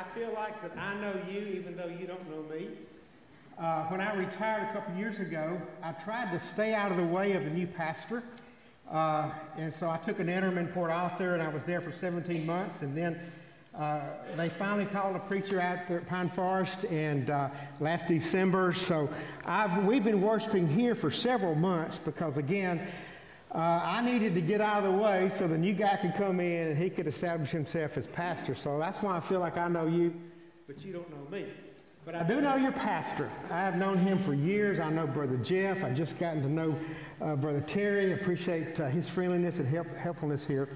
I feel like that I know you even though you don't know me. Uh, when I retired a couple years ago, I tried to stay out of the way of the new pastor. Uh, and so I took an interim in Port Arthur and I was there for 17 months. And then uh, they finally called a preacher out there at Pine Forest and uh, last December. So I've, we've been worshiping here for several months because, again, uh, I needed to get out of the way so the new guy could come in and he could establish himself as pastor. So that's why I feel like I know you, but you don't know me. But I do know your pastor. I have known him for years. I know Brother Jeff. I've just gotten to know uh, Brother Terry. Appreciate uh, his friendliness and help, helpfulness here.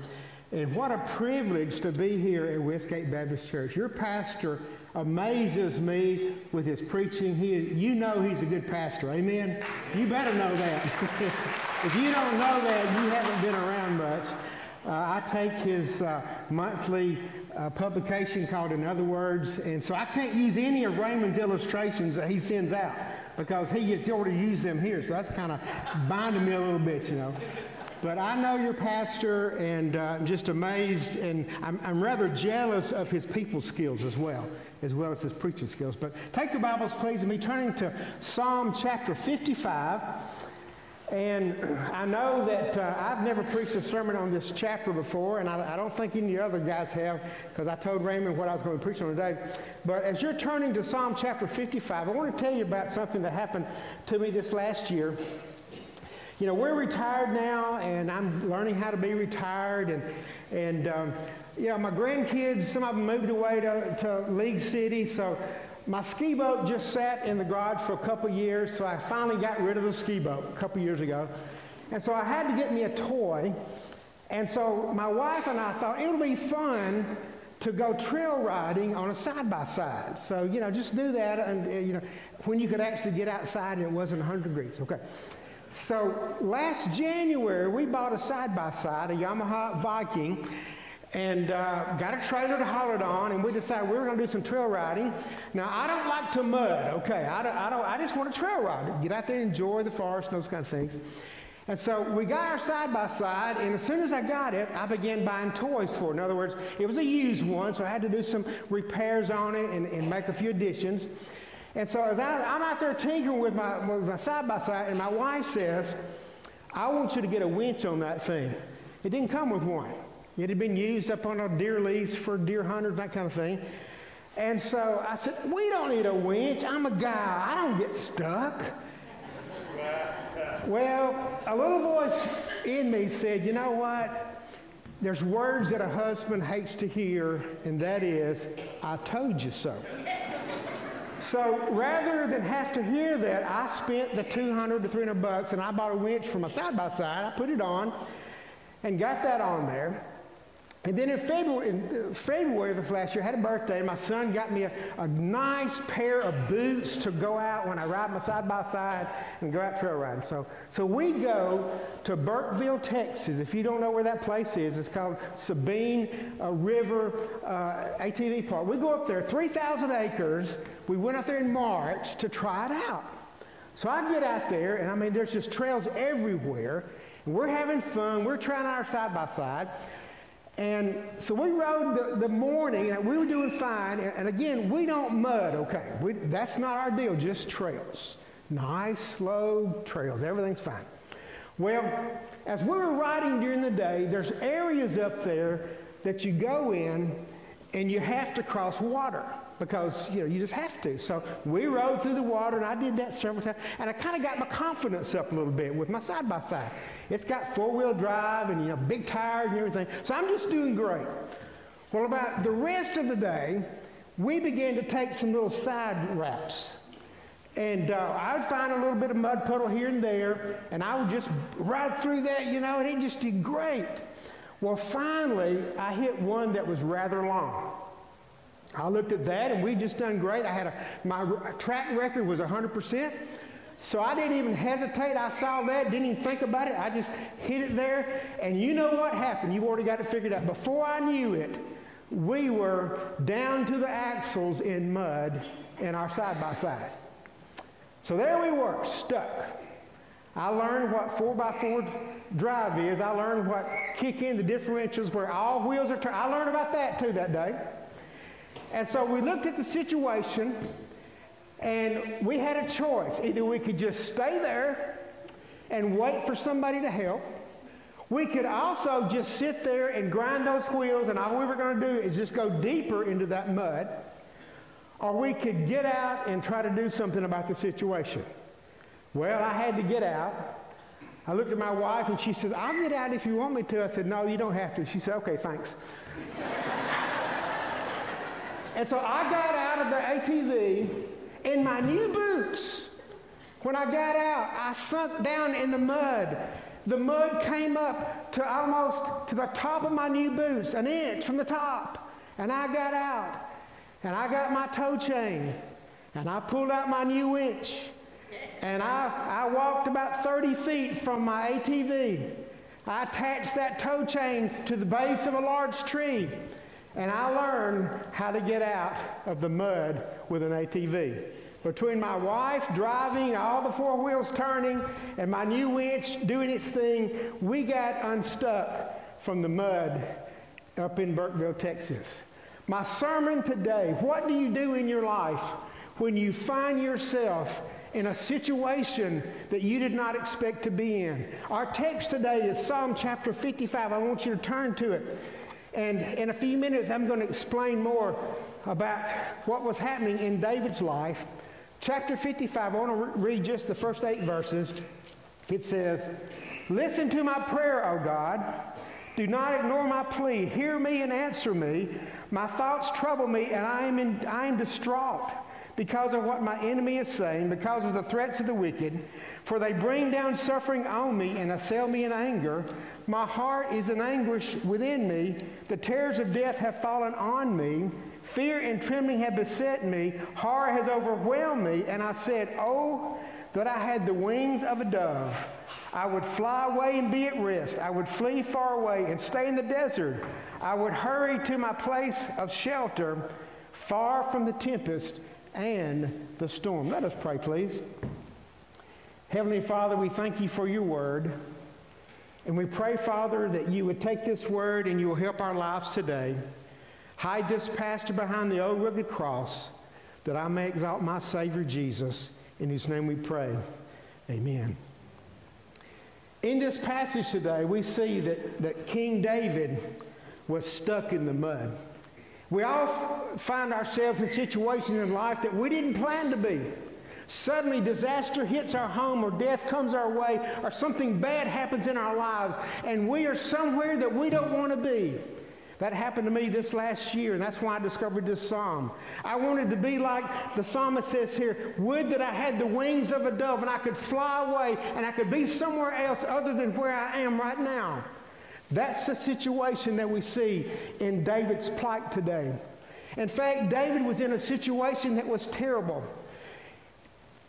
And what a privilege to be here at Westgate Baptist Church. Your pastor amazes me with his preaching. He, you know he's a good pastor. Amen? You better know that. if you don't know that, you haven't been around much. Uh, I take his uh, monthly uh, publication called In Other Words, and so I can't use any of Raymond's illustrations that he sends out because he gets ordered to use them here. So that's kind of binding me a little bit, you know. But I know your pastor, and uh, I'm just amazed, and I'm, I'm rather jealous of his people skills as well, as well as his preaching skills. But take your Bibles, please, and be turning to Psalm chapter 55. And I know that uh, I've never preached a sermon on this chapter before, and I, I don't think any other guys have, because I told Raymond what I was going to preach on today. But as you're turning to Psalm chapter 55, I want to tell you about something that happened to me this last year you know, we're retired now, and I'm learning how to be retired. And, and um, know, my grandkids, some of them moved away to, to League City. So my ski boat just sat in the garage for a couple years. So I finally got rid of the ski boat a couple years ago. And so I had to get me a toy. And so my wife and I thought it would be fun to go trail riding on a side by side. So, you know, just do that and, uh, you know, when you could actually get outside and it wasn't 100 degrees. Okay. So last January, we bought a side by side, a Yamaha Viking, and uh, got a trailer to haul it on, and we decided we were going to do some trail riding. Now, I don't like to mud, okay? I, don't, I, don't, I just want to trail ride, get out there, and enjoy the forest, and those kind of things. And so we got our side by side, and as soon as I got it, I began buying toys for it. In other words, it was a used one, so I had to do some repairs on it and, and make a few additions. And so as I, am out there tinkering with my, with my side by side, and my wife says, I want you to get a winch on that thing. It didn't come with one. It had been used up on a deer lease for deer hunters, that kind of thing. And so I said, We don't need a winch. I'm a guy. I don't get stuck. well, a little voice in me said, You know what? There's words that a husband hates to hear, and that is, I told you so. So rather than have to hear that, I spent the 200 to 300 bucks and I bought a winch for my side by side. I put it on and got that on there. And then in February, in uh, February of last year, I had a birthday, my son got me a, a nice pair of boots to go out when I ride my side by side and go out trail riding. So, so we go to Burkeville, Texas. If you don't know where that place is, it's called Sabine uh, River uh, ATV Park. We go up there, 3,000 acres. We went up there in March to try it out. So I get out there, and I mean, there's just trails everywhere. And we're having fun. We're trying our side by side. And so we rode the, the morning, and we were doing fine. And, and again, we don't mud, okay? We, that's not our deal, just trails. Nice, slow trails. Everything's fine. Well, as we were riding during the day, there's areas up there that you go in and you have to cross water because you know you just have to. So we rode through the water, and I did that several times, and I kind of got my confidence up a little bit with my side by side. It's got four wheel drive and you know big tires and everything, so I'm just doing great. Well, about the rest of the day, we began to take some little side routes. And uh, I would find a little bit of mud puddle here and there, and I would just ride through that, you know, and it just did great. Well, finally, I hit one that was rather long. I looked at that and we just done great. I had a, my track record was 100%. So I didn't even hesitate. I saw that, didn't even think about it. I just hit it there. And you know what happened? You've already got it figured out. Before I knew it, we were down to the axles in mud in our side by side. So there we were, stuck. I learned what 4x4 drive is. I learned what kick in the differentials where all wheels are turned. I learned about that too that day. And so we looked at the situation and we had a choice. Either we could just stay there and wait for somebody to help. We could also just sit there and grind those wheels, and all we were going to do is just go deeper into that mud. Or we could get out and try to do something about the situation. Well, I had to get out. I looked at my wife and she says, I'll get out if you want me to. I said, No, you don't have to. She said, Okay, thanks. and so I got out of the ATV in my new boots. When I got out, I sunk down in the mud. The mud came up to almost to the top of my new boots, an inch from the top. And I got out and I got my tow chain and I pulled out my new winch and I, I walked about 30 feet from my ATV. I attached that tow chain to the base of a large tree, and I learned how to get out of the mud with an ATV. Between my wife driving, all the four wheels turning, and my new winch doing its thing, we got unstuck from the mud up in Burkeville, Texas. My sermon today what do you do in your life when you find yourself in a situation that you did not expect to be in. Our text today is Psalm chapter 55. I want you to turn to it. And in a few minutes, I'm going to explain more about what was happening in David's life. Chapter 55, I want to re- read just the first eight verses. It says, Listen to my prayer, O God. Do not ignore my plea. Hear me and answer me. My thoughts trouble me, and I am, in, I am distraught because of what my enemy is saying, because of the threats of the wicked. For they bring down suffering on me and assail me in anger. My heart is in anguish within me. The terrors of death have fallen on me. Fear and trembling have beset me. Horror has overwhelmed me. And I said, Oh, that I had the wings of a dove. I would fly away and be at rest. I would flee far away and stay in the desert. I would hurry to my place of shelter, far from the tempest and the storm. Let us pray, please. Heavenly Father, we thank you for your word. And we pray, Father, that you would take this word and you will help our lives today. Hide this pastor behind the old rugged cross that I may exalt my Savior Jesus, in whose name we pray. Amen. In this passage today, we see that, that King David was stuck in the mud. We all find ourselves in situations in life that we didn't plan to be. Suddenly, disaster hits our home, or death comes our way, or something bad happens in our lives, and we are somewhere that we don't want to be. That happened to me this last year, and that's why I discovered this psalm. I wanted to be like the psalmist says here Would that I had the wings of a dove and I could fly away and I could be somewhere else other than where I am right now. That's the situation that we see in David's plight today. In fact, David was in a situation that was terrible.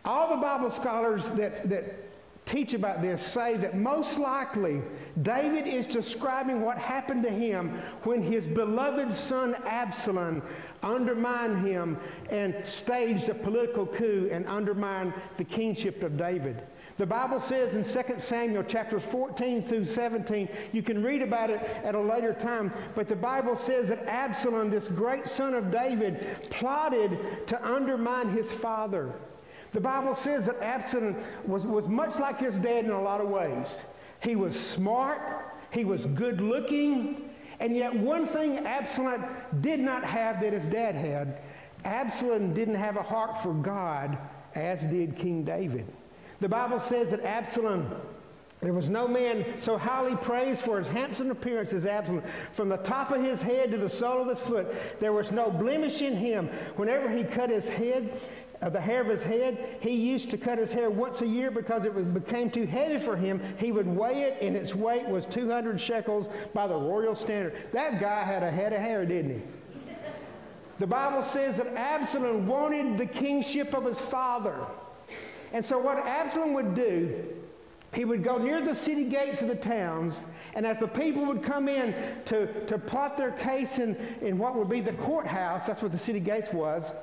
All the Bible scholars that, that teach about this say that most likely David is describing what happened to him when his beloved son Absalom undermined him and staged a political coup and undermined the kingship of David. The Bible says in 2 Samuel chapters 14 through 17, you can read about it at a later time, but the Bible says that Absalom, this great son of David, plotted to undermine his father. The Bible says that Absalom was, was much like his dad in a lot of ways. He was smart, he was good looking, and yet one thing Absalom did not have that his dad had Absalom didn't have a heart for God as did King David. The Bible says that Absalom, there was no man so highly praised for his handsome appearance as Absalom. From the top of his head to the sole of his foot, there was no blemish in him. Whenever he cut his head, uh, the hair of his head, he used to cut his hair once a year because it became too heavy for him. He would weigh it, and its weight was 200 shekels by the royal standard. That guy had a head of hair, didn't he? The Bible says that Absalom wanted the kingship of his father. And so, what Absalom would do, he would go near the city gates of the towns, and as the people would come in to, to plot their case in, in what would be the courthouse, that's what the city gates was,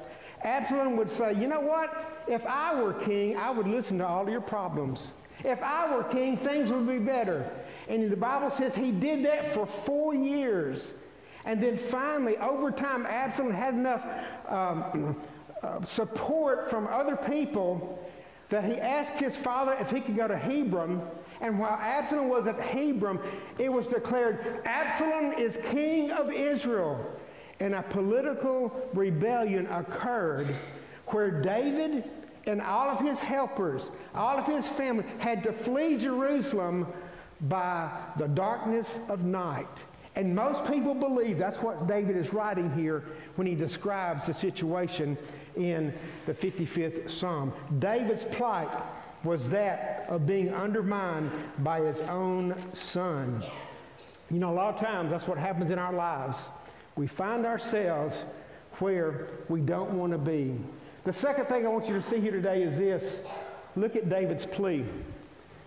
Absalom would say, You know what? If I were king, I would listen to all your problems. If I were king, things would be better. And the Bible says he did that for four years. And then finally, over time, Absalom had enough um, uh, support from other people that he asked his father if he could go to Hebron. And while Absalom was at Hebron, it was declared Absalom is king of Israel. And a political rebellion occurred where David and all of his helpers, all of his family, had to flee Jerusalem by the darkness of night. And most people believe that's what David is writing here when he describes the situation in the 55th Psalm. David's plight was that of being undermined by his own son. You know, a lot of times that's what happens in our lives. We find ourselves where we don't want to be. The second thing I want you to see here today is this. Look at David's plea.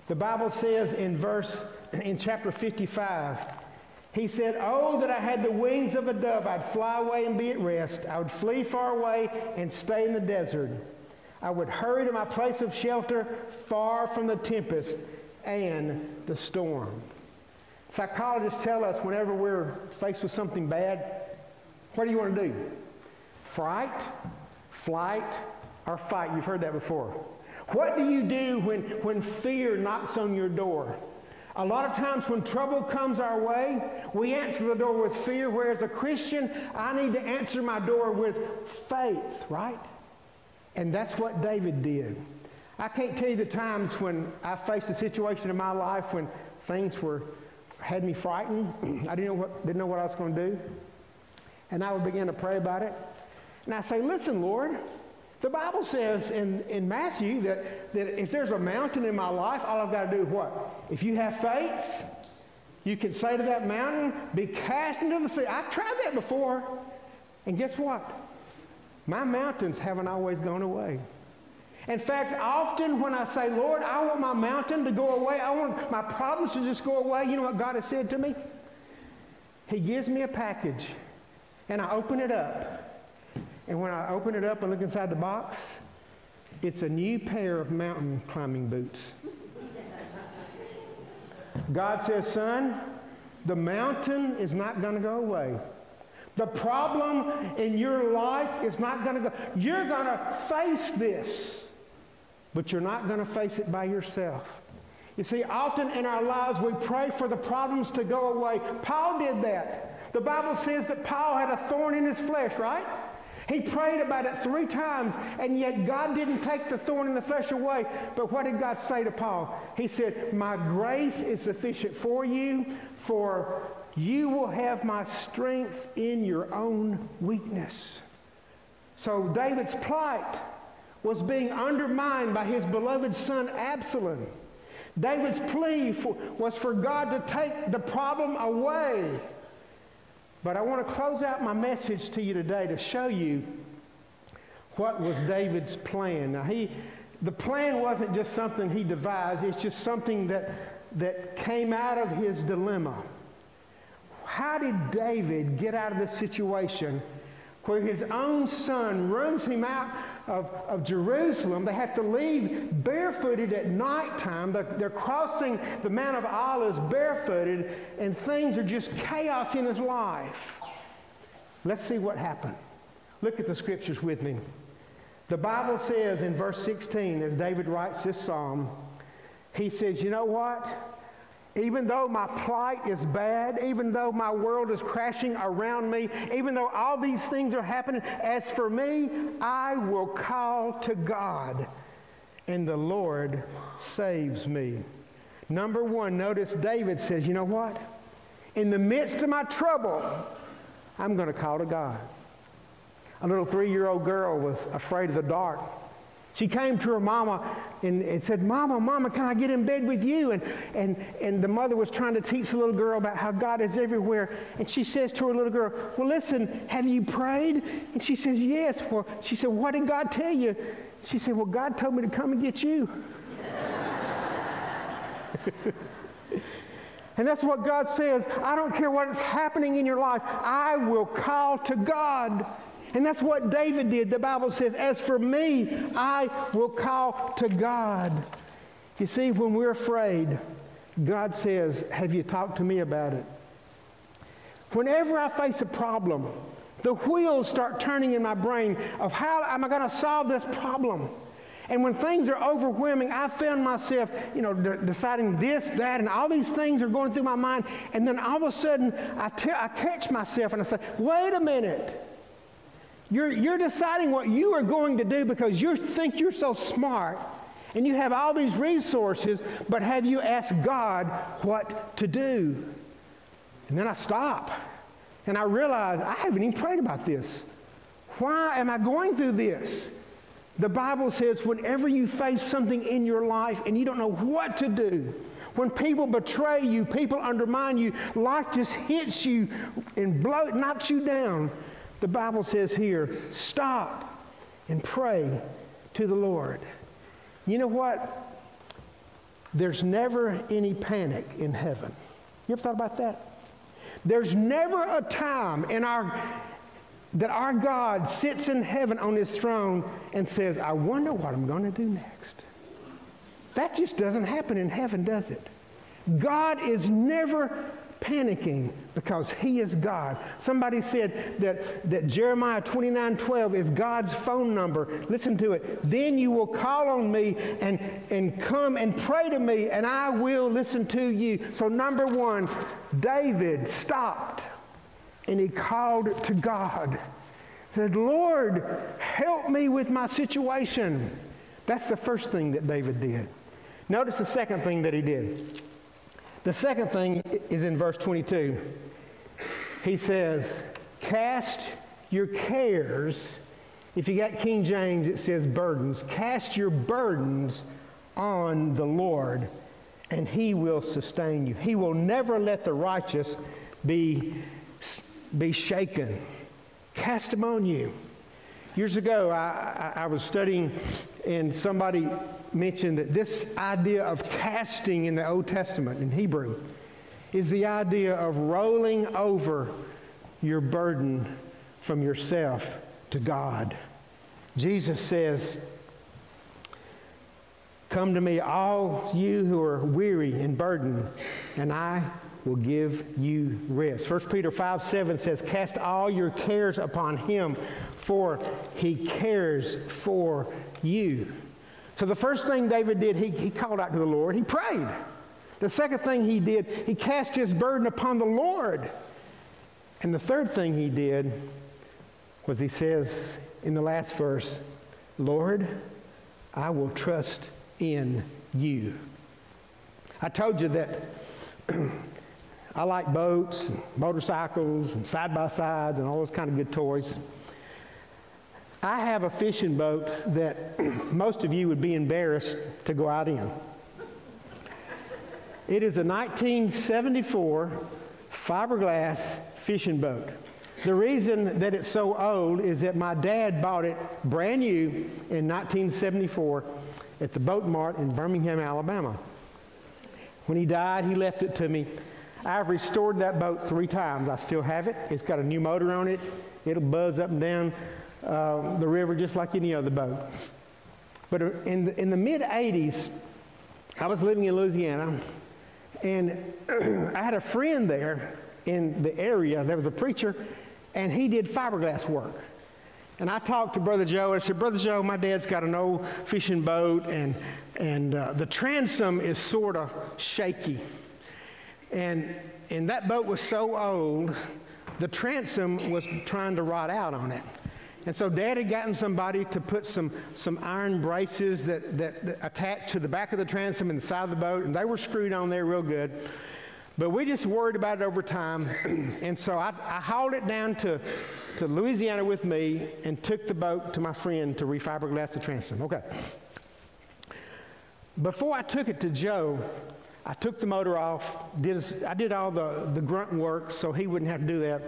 The Bible says in verse in chapter 55, he said, Oh, that I had the wings of a dove. I'd fly away and be at rest. I would flee far away and stay in the desert. I would hurry to my place of shelter far from the tempest and the storm. Psychologists tell us whenever we're faced with something bad, what do you want to do? Fright, flight, or fight? You've heard that before. What do you do when, when fear knocks on your door? A lot of times when trouble comes our way, we answer the door with fear, whereas a Christian, I need to answer my door with faith, right? And that's what David did. I can't tell you the times when I faced a situation in my life when things were had me frightened. I didn't know what didn't know what I was going to do. And I would begin to pray about it. And I say, listen, Lord, the Bible says in, in Matthew that, that if there's a mountain in my life, all I've got to do is what? If you have faith, you can say to that mountain, be cast into the sea. I've tried that before. And guess what? My mountains haven't always gone away. In fact, often when I say, Lord, I want my mountain to go away, I want my problems to just go away, you know what God has said to me? He gives me a package, and I open it up. And when I open it up and look inside the box, it's a new pair of mountain climbing boots. God says, son, the mountain is not going to go away. The problem in your life is not going to go. You're going to face this, but you're not going to face it by yourself. You see, often in our lives we pray for the problems to go away. Paul did that. The Bible says that Paul had a thorn in his flesh, right? He prayed about it three times, and yet God didn't take the thorn in the flesh away. But what did God say to Paul? He said, My grace is sufficient for you, for you will have my strength in your own weakness. So David's plight was being undermined by his beloved son Absalom. David's plea for, was for God to take the problem away. But I want to close out my message to you today to show you what was David's plan. Now, he, the plan wasn't just something he devised, it's just something that, that came out of his dilemma. How did David get out of the situation where his own son runs him out of, of Jerusalem. They have to leave barefooted at nighttime. They're, they're crossing the Mount of Olives barefooted, and things are just chaos in his life. Let's see what happened. Look at the scriptures with me. The Bible says in verse 16, as David writes this psalm, he says, You know what? Even though my plight is bad, even though my world is crashing around me, even though all these things are happening, as for me, I will call to God, and the Lord saves me. Number one, notice David says, You know what? In the midst of my trouble, I'm going to call to God. A little three year old girl was afraid of the dark. She came to her mama and, and, said, Mama, Mama, can I get in bed with you? And, and, and the mother was trying to teach the little girl about how God is everywhere. And she says to her little girl, Well, listen, have you prayed? And she says, Yes. Well, she said, What did God tell you? She said, Well, God told me to come and get you. and that's what God says. I don't care what is happening in your life, I will call to God. And that's what David did. The Bible says, As for me, I will call to God. You see, when we're afraid, God says, Have you talked to me about it? Whenever I face a problem, the wheels start turning in my brain of how am I going to solve this problem? And when things are overwhelming, I found myself, you know, de- deciding this, that, and all these things are going through my mind. And then all of a sudden, I, te- I catch myself and I say, wait a minute. You're, you're deciding what you are going to do because you think you're so smart and you have all these resources, but have you asked God what to do? And then I stop and I realize I haven't even prayed about this. Why am I going through this? The Bible says whenever you face something in your life and you don't know what to do, when people betray you, people undermine you, life just hits you and blow, knocks you down, the Bible says here, stop and pray to the Lord. You know what? There's never any panic in heaven. You ever thought about that? There's never a time in our that our God sits in heaven on his throne and says, I wonder what I'm going to do next. That just doesn't happen in heaven, does it? God is never panicking because he is God. Somebody said that, that Jeremiah 29 12 is God's phone number. Listen to it. Then you will call on me and, and come and pray to me, and I will listen to you. So, number one, David stopped and he called to God. Said, Lord, help me with my situation. That's the first thing that David did. Notice the second thing that he did. The second thing is in verse 22. He says, Cast your cares. If you got King James, it says burdens. Cast your burdens on the Lord, and he will sustain you. He will never let the righteous be, be shaken. Cast them on you. Years ago, I, I, I was studying, and somebody mentioned that this idea of casting in the Old Testament, in Hebrew, is the idea of rolling over your burden from yourself to God. Jesus says, Come to me, all you who are weary and burdened, and I will give you rest. 1 Peter 5 7 says, Cast all your cares upon him, for he cares for you. So the first thing David did, he, he called out to the Lord, he prayed. The second thing he did, he cast his burden upon the Lord. And the third thing he did was he says in the last verse, Lord, I will trust in you. I told you that I like boats, and motorcycles, and side by sides, and all those kind of good toys. I have a fishing boat that most of you would be embarrassed to go out in. It is a 1974 fiberglass fishing boat. The reason that it's so old is that my dad bought it brand new in 1974 at the Boat Mart in Birmingham, Alabama. When he died, he left it to me. I've restored that boat three times. I still have it. It's got a new motor on it. It'll buzz up and down uh, the river just like any other boat. But in the, in the mid 80s, I was living in Louisiana, and I had a friend there in the area. There was a preacher, and he did fiberglass work. And I talked to Brother Joe. And I said, Brother Joe, my dad's got an old fishing boat, and, and uh, the transom is sort of shaky. And, and that boat was so old, the transom was trying to rot out on it. And so Dad had gotten somebody to put some, some iron braces that, that, that attached to the back of the transom and the side of the boat, and they were screwed on there real good. But we just worried about it over time. and so I, I hauled it down to, to Louisiana with me and took the boat to my friend to refiberglass the transom. Okay. Before I took it to Joe, I took the motor off, did, I did all the, the grunt work so he wouldn't have to do that.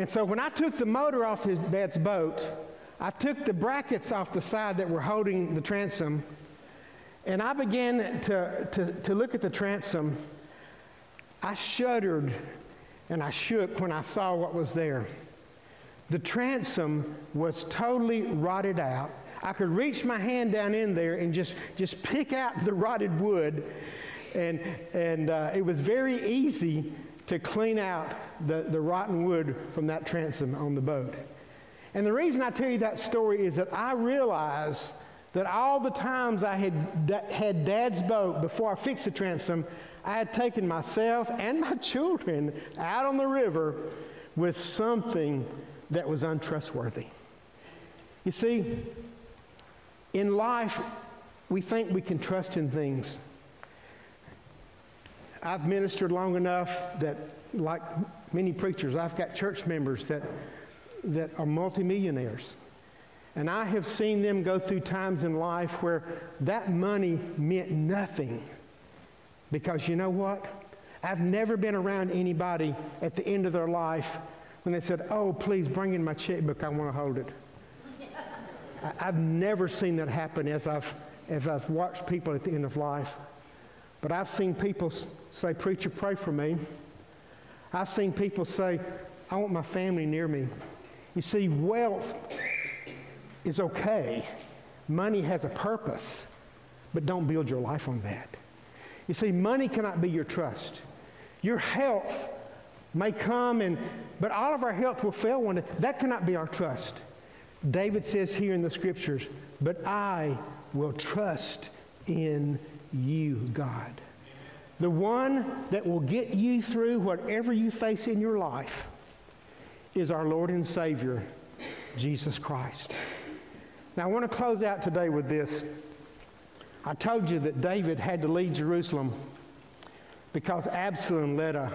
And so when I took the motor off his dad's boat, I took the brackets off the side that were holding the transom, and I began to, to, to look at the transom. I shuddered and I shook when I saw what was there. The transom was totally rotted out. I could reach my hand down in there and just, just pick out the rotted wood, and, and uh, it was very easy to clean out the, the rotten wood from that transom on the boat. And the reason I tell you that story is that I realize that all the times I had had dad's boat before I fixed the transom, I had taken myself and my children out on the river with something that was untrustworthy. You see, in life, we think we can trust in things. I've ministered long enough that, like many preachers, I've got church members that, that are multimillionaires. And I have seen them go through times in life where that money meant nothing. Because you know what? I've never been around anybody at the end of their life when they said, Oh, please bring in my checkbook, I want to hold it. I, have never seen that happen as I've, as I've watched people at the end of life. But I've seen people say, Preacher, pray for me. I've seen people say, I want my family near me. You see, wealth is okay. Money has a purpose, but don't build your life on that. You see, money cannot be your trust. Your health may come and but all of our health will fail one day. That cannot be our trust. David says here in the scriptures, but I will trust in you, God. The one that will get you through whatever you face in your life is our Lord and Savior, Jesus Christ. Now, I want to close out today with this. I told you that David had to leave Jerusalem because Absalom led a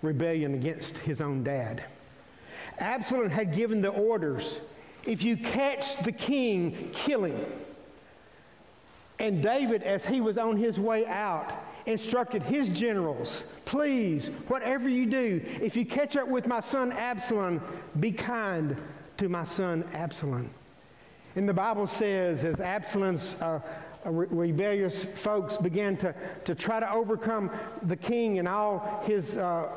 rebellion against his own dad. Absalom had given the orders if you catch the king, kill him. And David, as he was on his way out, instructed his generals please, whatever you do, if you catch up with my son Absalom, be kind to my son Absalom. And the Bible says, as Absalom's uh, rebellious folks began to, to try to overcome the king and all his, uh,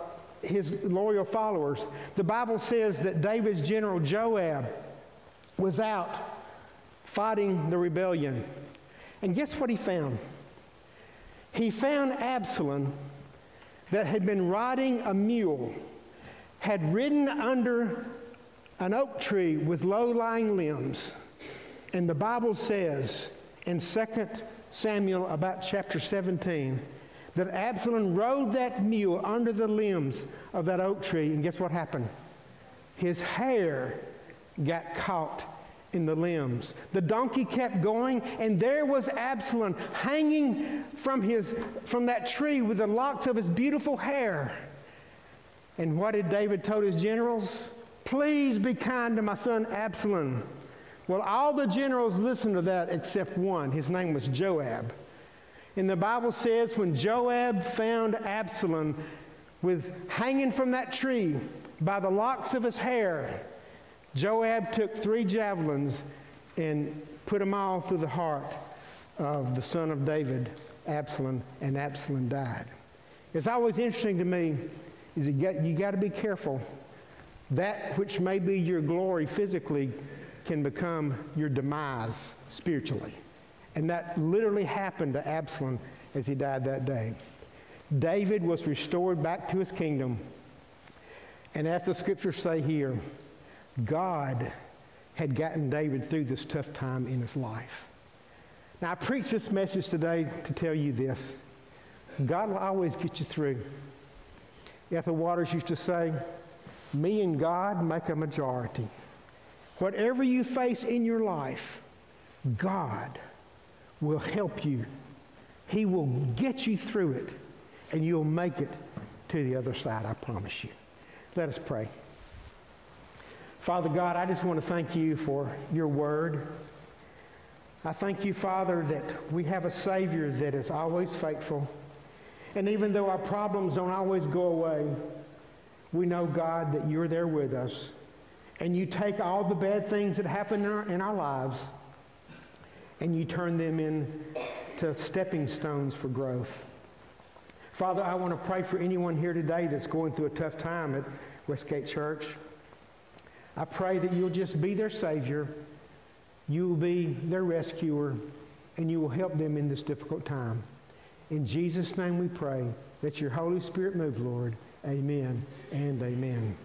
his loyal followers, the Bible says that David's general Joab was out fighting the rebellion. And guess what he found? He found Absalom that had been riding a mule, had ridden under an oak tree with low lying limbs. And the Bible says in 2 Samuel, about chapter 17, that Absalom rode that mule under the limbs of that oak tree. And guess what happened? His hair got caught in the limbs. The donkey kept going, and there was Absalom hanging from, his, from that tree with the locks of his beautiful hair. And what did David told his generals? Please be kind to my son Absalom. Well, all the generals listened to that except one. His name was Joab. And the Bible says when Joab found Absalom with hanging from that tree by the locks of his hair, Joab took three javelins and put them all through the heart of the son of David, Absalom, and Absalom died. It's always interesting to me is you got, you got to be careful. That which may be your glory physically can become your demise spiritually. And that literally happened to Absalom as he died that day. David was restored back to his kingdom. And as the scriptures say here, God had gotten David through this tough time in his life. Now, I preach this message today to tell you this God will always get you through. Ethel Waters used to say, Me and God make a majority. Whatever you face in your life, God will help you. He will get you through it, and you'll make it to the other side, I promise you. Let us pray. Father God, I just want to thank you for your word. I thank you, Father, that we have a Savior that is always faithful. And even though our problems don't always go away, we know, God, that you're there with us. And you take all the bad things that happen in our, in our lives and you turn them into stepping stones for growth. Father, I want to pray for anyone here today that's going through a tough time at Westgate Church. I pray that you'll just be their Savior, you will be their rescuer, and you will help them in this difficult time. In Jesus' name we pray that your Holy Spirit move, Lord. Amen and amen.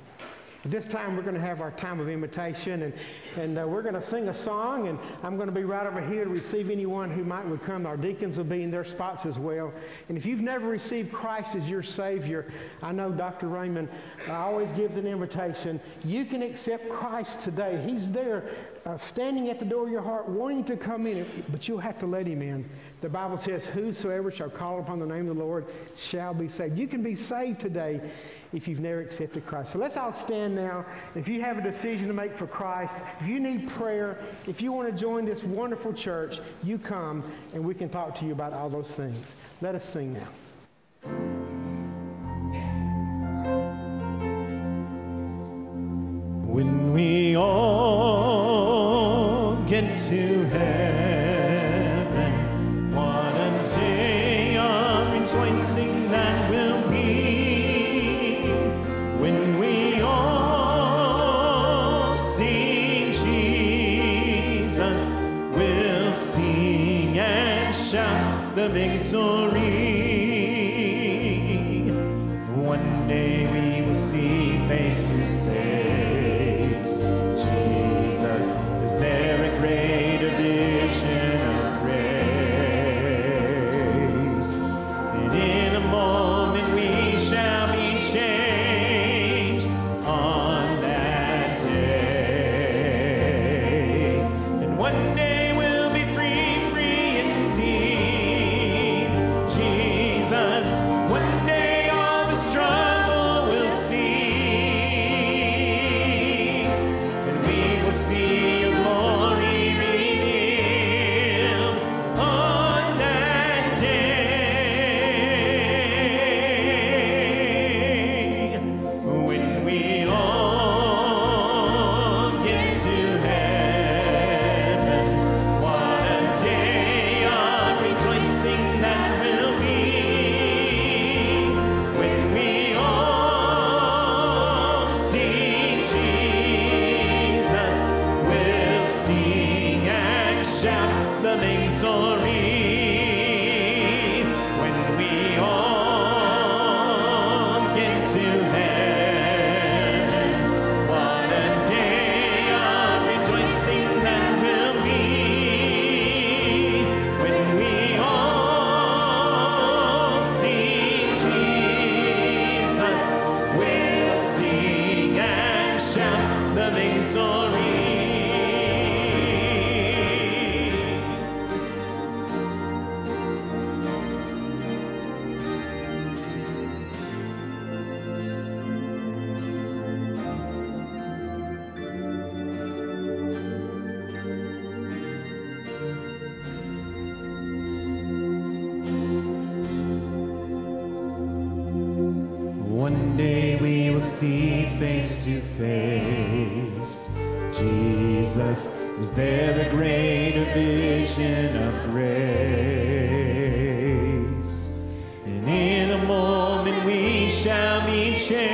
This time, we're going to have our time of invitation, and, and uh, we're going to sing a song, and I'm going to be right over here to receive anyone who might would come. Our deacons will be in their spots as well. And if you've never received Christ as your Savior, I know Dr. Raymond uh, always gives an invitation. You can accept Christ today. He's there uh, standing at the door of your heart, wanting to come in, but you'll have to let him in. The Bible says, Whosoever shall call upon the name of the Lord shall be saved. You can be saved today if you've never accepted Christ. So let's all stand now. If you have a decision to make for Christ, if you need prayer, if you want to join this wonderful church, you come and we can talk to you about all those things. Let us sing now. When we all get to heaven. will sing and shout the victory. One day we will see face to face. Jesus, is there a grave? face to face. Jesus, is there a greater vision of grace? And in a moment we shall be changed.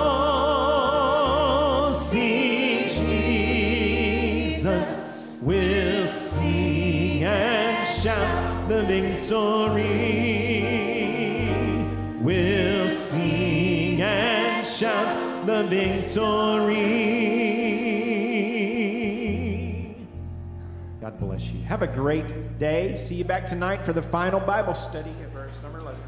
Have a great day. See you back tonight for the final Bible study of our summer lesson.